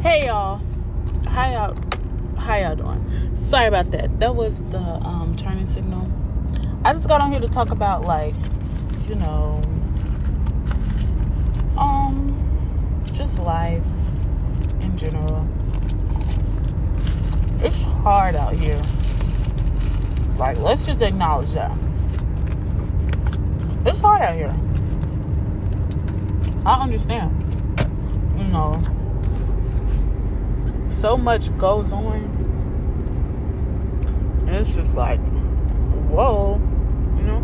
Hey y'all, how y'all, how y'all doing? Sorry about that. That was the um, turning signal. I just got on here to talk about like, you know, um, just life in general. It's hard out here. Like, let's just acknowledge that. It's hard out here. I understand. You know, so much goes on. And it's just like, whoa, you know?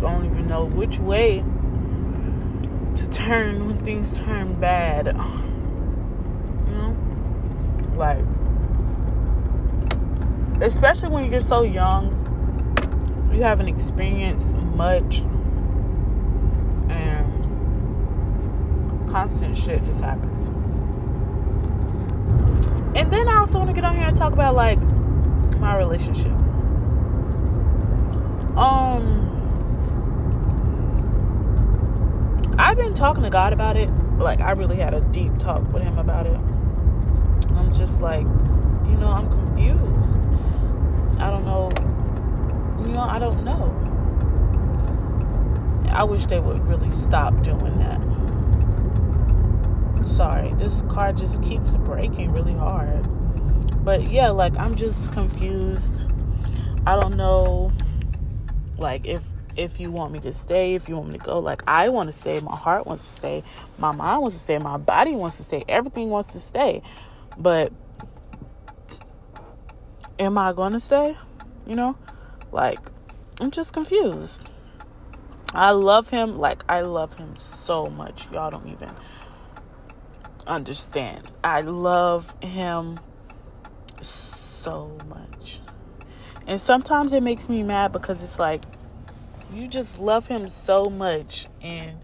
Don't even know which way to turn when things turn bad. You know? Like, especially when you're so young, you haven't experienced much, and constant shit just happens. And then I also want to get on here and talk about like my relationship. Um, I've been talking to God about it. Like I really had a deep talk with Him about it. I'm just like, you know, I'm confused. I don't know. You know, I don't know. I wish they would really stop doing that. Sorry, this car just keeps braking really hard. But yeah, like I'm just confused. I don't know like if if you want me to stay, if you want me to go, like I want to stay, my heart wants to stay, my mind wants to stay, my body wants to stay, everything wants to stay. But am I going to stay? You know? Like I'm just confused. I love him like I love him so much. Y'all don't even understand. I love him so much. And sometimes it makes me mad because it's like you just love him so much and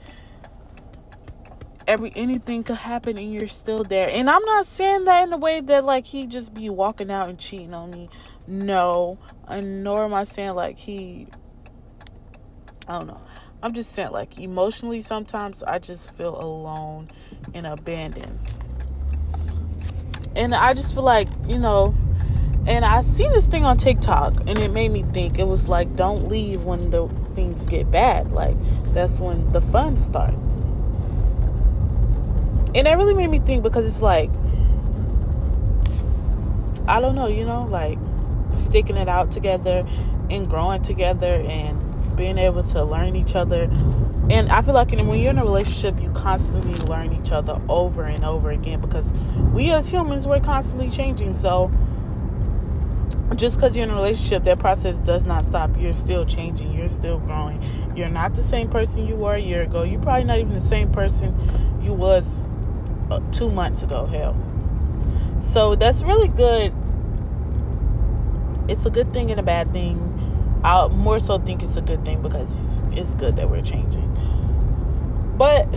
every anything could happen and you're still there. And I'm not saying that in a way that like he just be walking out and cheating on me. No. And nor am I saying like he I don't know. I'm just saying like emotionally sometimes I just feel alone and abandoned. And I just feel like, you know, and I seen this thing on TikTok and it made me think it was like don't leave when the things get bad. Like that's when the fun starts. And that really made me think because it's like I don't know, you know, like sticking it out together and growing together and being able to learn each other. And I feel like when you're in a relationship, you constantly learn each other over and over again because we as humans, we're constantly changing. So just because you're in a relationship, that process does not stop. You're still changing. You're still growing. You're not the same person you were a year ago. You're probably not even the same person you was uh, two months ago. Hell. So that's really good. It's a good thing and a bad thing. I more so think it's a good thing because it's good that we're changing. But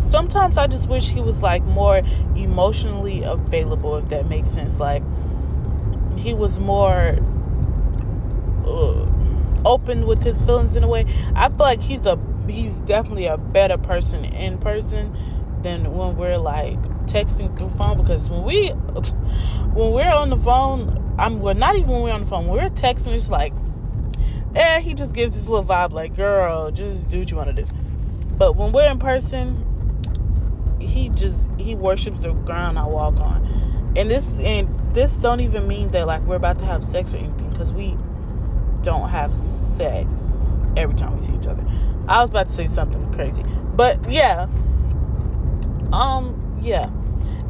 sometimes I just wish he was like more emotionally available, if that makes sense. Like he was more uh, open with his feelings in a way. I feel like he's a he's definitely a better person in person than when we're like texting through phone because when we when we're on the phone I'm well not even when we're on the phone when we're texting it's like eh he just gives this little vibe like girl just do what you want to do but when we're in person he just he worships the ground I walk on and this and this don't even mean that like we're about to have sex or anything because we don't have sex every time we see each other. I was about to say something crazy, but yeah, um, yeah,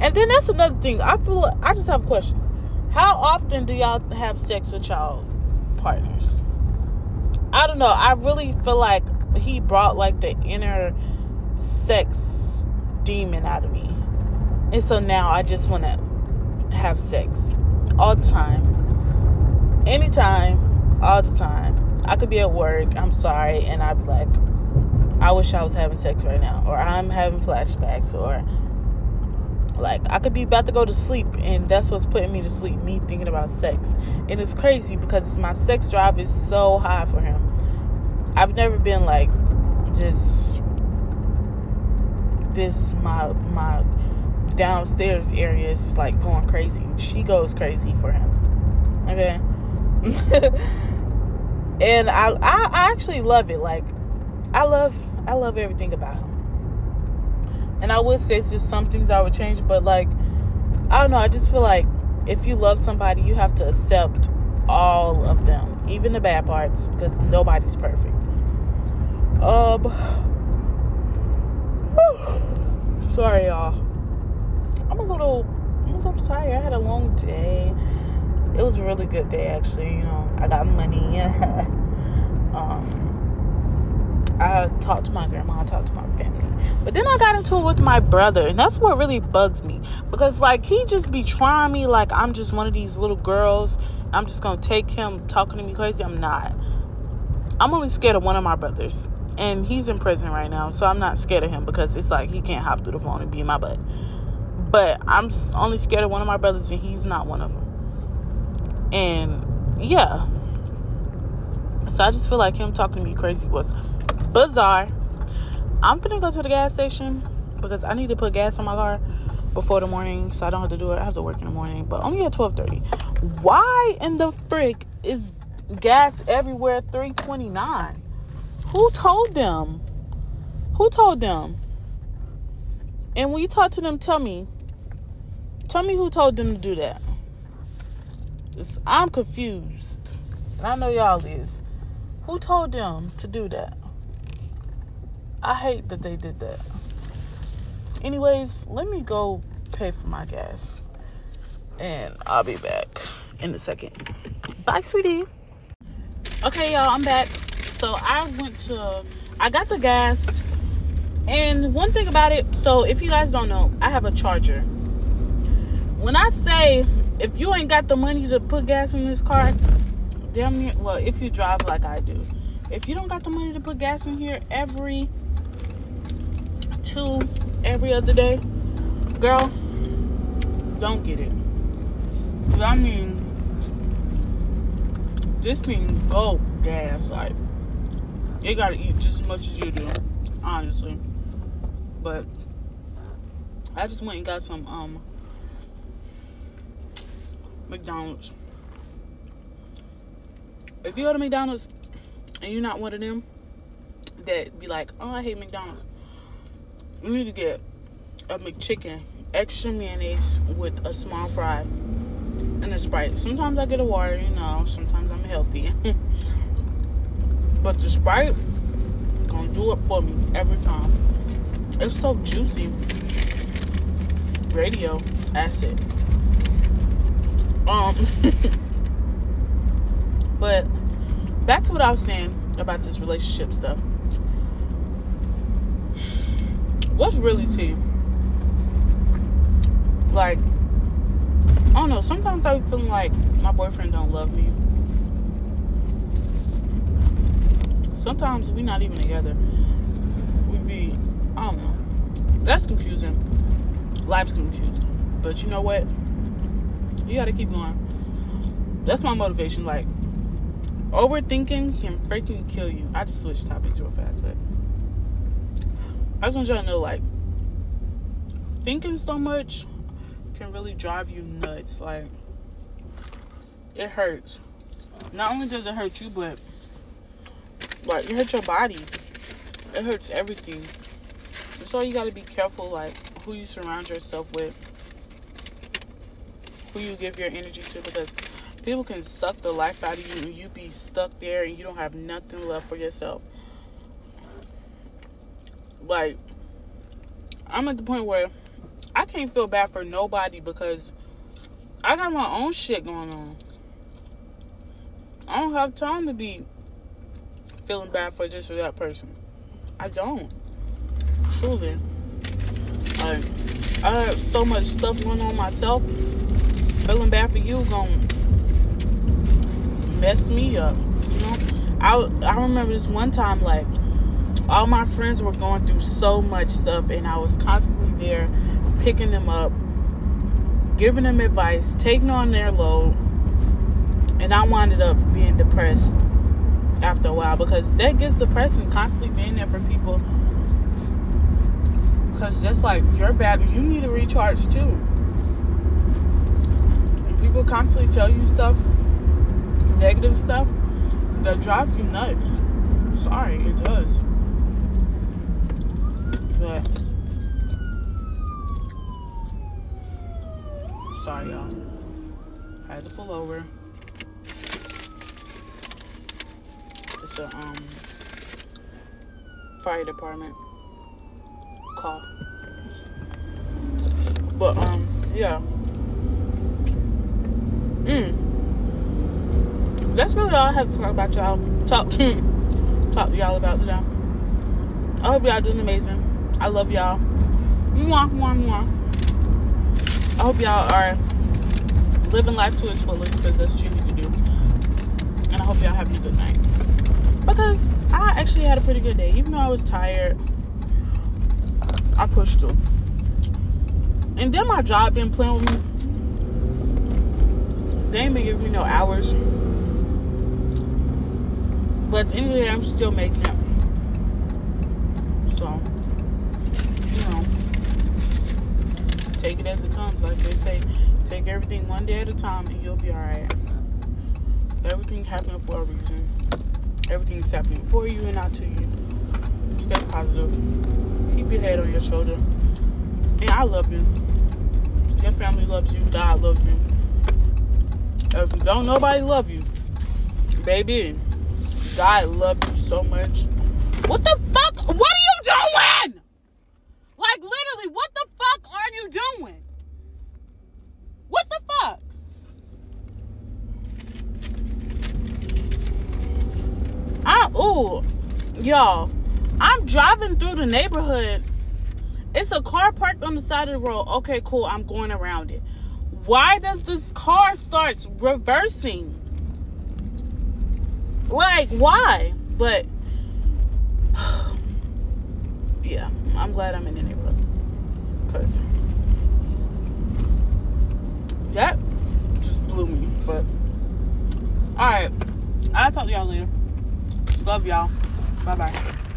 and then that's another thing. I feel I just have a question: How often do y'all have sex with y'all partners? I don't know. I really feel like he brought like the inner sex demon out of me, and so now I just want to have sex all the time, anytime, all the time. I could be at work, I'm sorry, and I'd be like, I wish I was having sex right now, or I'm having flashbacks, or like I could be about to go to sleep, and that's what's putting me to sleep, me thinking about sex. And it's crazy because my sex drive is so high for him. I've never been like just this my my downstairs area is like going crazy. She goes crazy for him. Okay. and I, I I actually love it. Like I love I love everything about him. And I would say it's just some things I would change, but like I don't know, I just feel like if you love somebody, you have to accept all of them, even the bad parts, because nobody's perfect. Um sorry y'all. I'm a little I'm a little tired. I had a long day. It was a really good day actually, you know. I got money. um I talked to my grandma, I talked to my family. But then I got into it with my brother, and that's what really bugs me. Because like he just be trying me like I'm just one of these little girls. I'm just gonna take him talking to me crazy. I'm not. I'm only scared of one of my brothers. And he's in prison right now, so I'm not scared of him because it's like he can't hop through the phone and be in my butt. But I'm only scared of one of my brothers, and he's not one of them. And yeah. So I just feel like him talking to me crazy was bizarre. I'm gonna go to the gas station because I need to put gas in my car before the morning, so I don't have to do it. I have to work in the morning, but only at 12:30. Why in the frick is gas everywhere 329? Who told them? Who told them? And when you talk to them, tell me. Tell me who told them to do that. It's, I'm confused. And I know y'all is. Who told them to do that? I hate that they did that. Anyways, let me go pay for my gas. And I'll be back in a second. Bye, sweetie. Okay, y'all, I'm back. So I went to, I got the gas. And one thing about it, so if you guys don't know, I have a charger. When I say, if you ain't got the money to put gas in this car, damn near, well, if you drive like I do, if you don't got the money to put gas in here every two every other day, girl, don't get it. I mean, this thing go gas like it gotta eat just as much as you do, honestly. But I just went and got some um McDonald's. If you go to McDonald's and you're not one of them that be like, oh, I hate McDonald's, you need to get a McChicken, extra mayonnaise with a small fry and a Sprite. Sometimes I get a water, you know, sometimes I'm healthy. but the Sprite gonna do it for me every time. It's so juicy. Radio acid. Um but back to what I was saying about this relationship stuff. What's really tea? Like, I don't know. Sometimes I feel like my boyfriend don't love me. Sometimes we not even together. We be, I don't know. That's confusing. Life's confusing. But you know what? You gotta keep going. That's my motivation. Like, overthinking can freaking kill you. I just switched topics real fast, but I just want y'all to know, like, thinking so much can really drive you nuts. Like, it hurts. Not only does it hurt you, but like it hurts your body. It hurts everything. So you gotta be careful, like who you surround yourself with, who you give your energy to, because people can suck the life out of you, and you be stuck there, and you don't have nothing left for yourself like I'm at the point where I can't feel bad for nobody because I got my own shit going on. I don't have time to be feeling bad for this or that person. I don't. Truly. Like, I have so much stuff going on myself. Feeling bad for you gonna mess me up. You know? I I remember this one time like all my friends were going through so much stuff and I was constantly there picking them up, giving them advice, taking on their load. And I wound up being depressed after a while because that gets depressing constantly being there for people Because just like your battery, you need to recharge too. And people constantly tell you stuff, negative stuff, that drives you nuts. Sorry, it does. Sorry y'all. I had to pull over. It's a um fire department call. But um yeah. Mm. That's really all I have to talk about y'all. Talk talk to y'all about today. I hope y'all doing amazing. I love y'all. Mwah, mwah, mwah. I hope y'all are living life to its fullest because that's what you need to do. And I hope y'all having a good night. Because I actually had a pretty good day. Even though I was tired, I pushed through. And then my job didn't plan with me. They ain't been giving me no hours. But day, I'm still making it. So, you know, take it as it comes. Like they say, take everything one day at a time and you'll be alright. Everything happening for a reason. Everything is happening for you and not to you. Stay positive. Keep your head on your shoulder. And I love you. Your family loves you. God loves you. If you don't nobody love you, baby, God loves you so much. What the fuck? What are you doing? Like literally, what the fuck are you doing? What the fuck? I ooh, y'all. I'm driving through the neighborhood. It's a car parked on the side of the road. Okay, cool. I'm going around it. Why does this car starts reversing? Like why? But yeah, I'm glad I'm in the neighborhood. Cause that just blew me. But all right, I'll talk to y'all later. Love y'all. 拜拜。